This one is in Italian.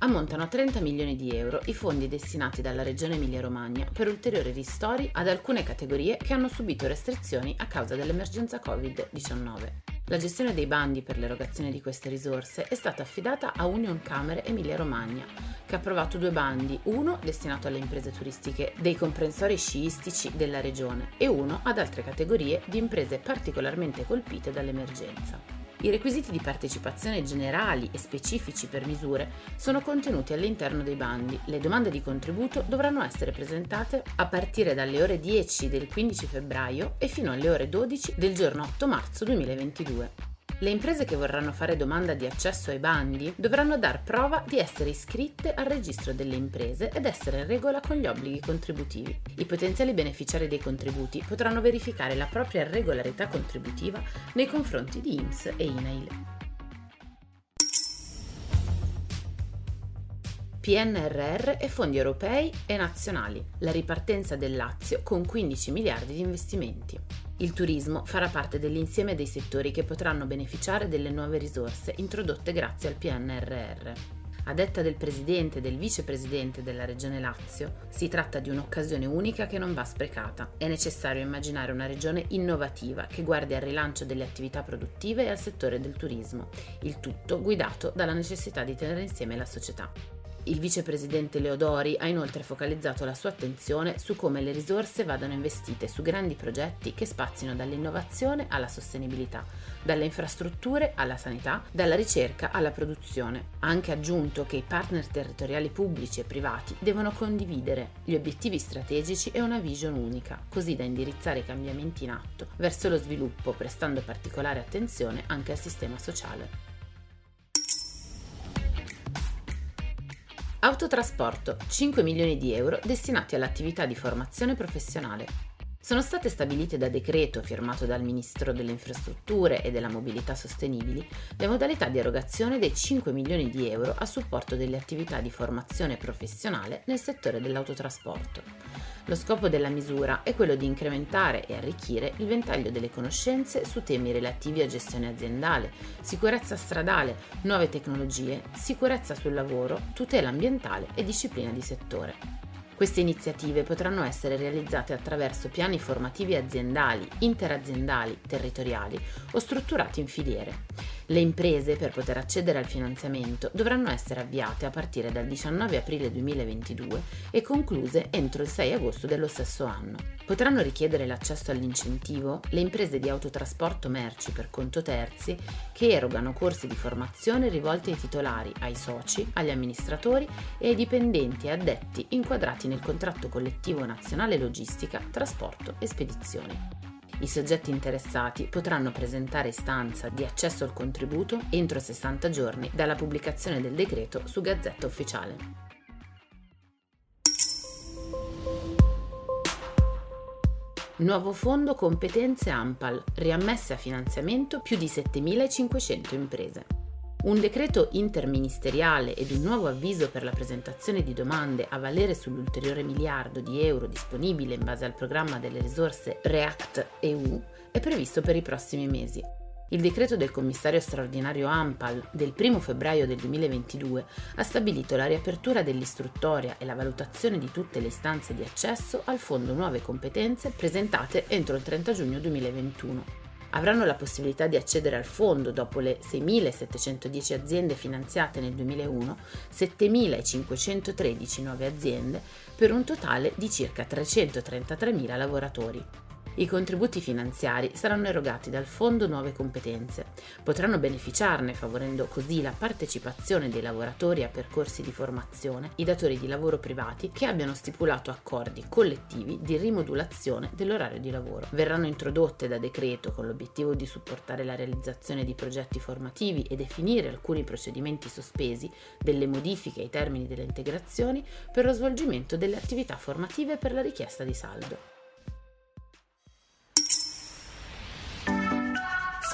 Ammontano a 30 milioni di euro i fondi destinati dalla Regione Emilia-Romagna per ulteriori ristori ad alcune categorie che hanno subito restrizioni a causa dell'emergenza Covid-19. La gestione dei bandi per l'erogazione di queste risorse è stata affidata a Union Camere Emilia-Romagna, che ha approvato due bandi, uno destinato alle imprese turistiche dei comprensori sciistici della regione e uno ad altre categorie di imprese particolarmente colpite dall'emergenza. I requisiti di partecipazione generali e specifici per misure sono contenuti all'interno dei bandi. Le domande di contributo dovranno essere presentate a partire dalle ore 10 del 15 febbraio e fino alle ore 12 del giorno 8 marzo 2022. Le imprese che vorranno fare domanda di accesso ai bandi dovranno dar prova di essere iscritte al registro delle imprese ed essere in regola con gli obblighi contributivi. I potenziali beneficiari dei contributi potranno verificare la propria regolarità contributiva nei confronti di IMSS e INAIL. PNRR e fondi europei e nazionali, la ripartenza del Lazio con 15 miliardi di investimenti. Il turismo farà parte dell'insieme dei settori che potranno beneficiare delle nuove risorse introdotte grazie al PNRR. A detta del presidente e del vicepresidente della Regione Lazio, si tratta di un'occasione unica che non va sprecata. È necessario immaginare una regione innovativa che guardi al rilancio delle attività produttive e al settore del turismo, il tutto guidato dalla necessità di tenere insieme la società. Il vicepresidente Leodori ha inoltre focalizzato la sua attenzione su come le risorse vadano investite su grandi progetti che spazino dall'innovazione alla sostenibilità, dalle infrastrutture alla sanità, dalla ricerca alla produzione. Ha anche aggiunto che i partner territoriali pubblici e privati devono condividere gli obiettivi strategici e una vision unica, così da indirizzare i cambiamenti in atto verso lo sviluppo, prestando particolare attenzione anche al sistema sociale. Autotrasporto, 5 milioni di euro destinati all'attività di formazione professionale. Sono state stabilite da decreto firmato dal Ministro delle Infrastrutture e della Mobilità Sostenibili le modalità di erogazione dei 5 milioni di euro a supporto delle attività di formazione professionale nel settore dell'autotrasporto. Lo scopo della misura è quello di incrementare e arricchire il ventaglio delle conoscenze su temi relativi a gestione aziendale, sicurezza stradale, nuove tecnologie, sicurezza sul lavoro, tutela ambientale e disciplina di settore. Queste iniziative potranno essere realizzate attraverso piani formativi aziendali, interaziendali, territoriali o strutturati in filiere. Le imprese, per poter accedere al finanziamento, dovranno essere avviate a partire dal 19 aprile 2022 e concluse entro il 6 agosto dello stesso anno. Potranno richiedere l'accesso all'incentivo le imprese di autotrasporto merci per conto terzi che erogano corsi di formazione rivolti ai titolari, ai soci, agli amministratori e ai dipendenti addetti inquadrati nel contratto collettivo nazionale logistica, trasporto e spedizioni. I soggetti interessati potranno presentare istanza di accesso al contributo entro 60 giorni dalla pubblicazione del decreto su Gazzetta Ufficiale. Nuovo fondo competenze AMPAL, riammesse a finanziamento più di 7.500 imprese. Un decreto interministeriale ed un nuovo avviso per la presentazione di domande a valere sull'ulteriore miliardo di euro disponibile in base al programma delle risorse REACT EU è previsto per i prossimi mesi. Il decreto del commissario straordinario AMPAL del 1 febbraio del 2022 ha stabilito la riapertura dell'istruttoria e la valutazione di tutte le istanze di accesso al Fondo Nuove Competenze presentate entro il 30 giugno 2021. Avranno la possibilità di accedere al fondo dopo le 6.710 aziende finanziate nel 2001, 7.513 nuove aziende per un totale di circa 333.000 lavoratori. I contributi finanziari saranno erogati dal Fondo Nuove Competenze. Potranno beneficiarne, favorendo così la partecipazione dei lavoratori a percorsi di formazione, i datori di lavoro privati che abbiano stipulato accordi collettivi di rimodulazione dell'orario di lavoro. Verranno introdotte da decreto con l'obiettivo di supportare la realizzazione di progetti formativi e definire alcuni procedimenti sospesi, delle modifiche ai termini delle integrazioni per lo svolgimento delle attività formative per la richiesta di saldo.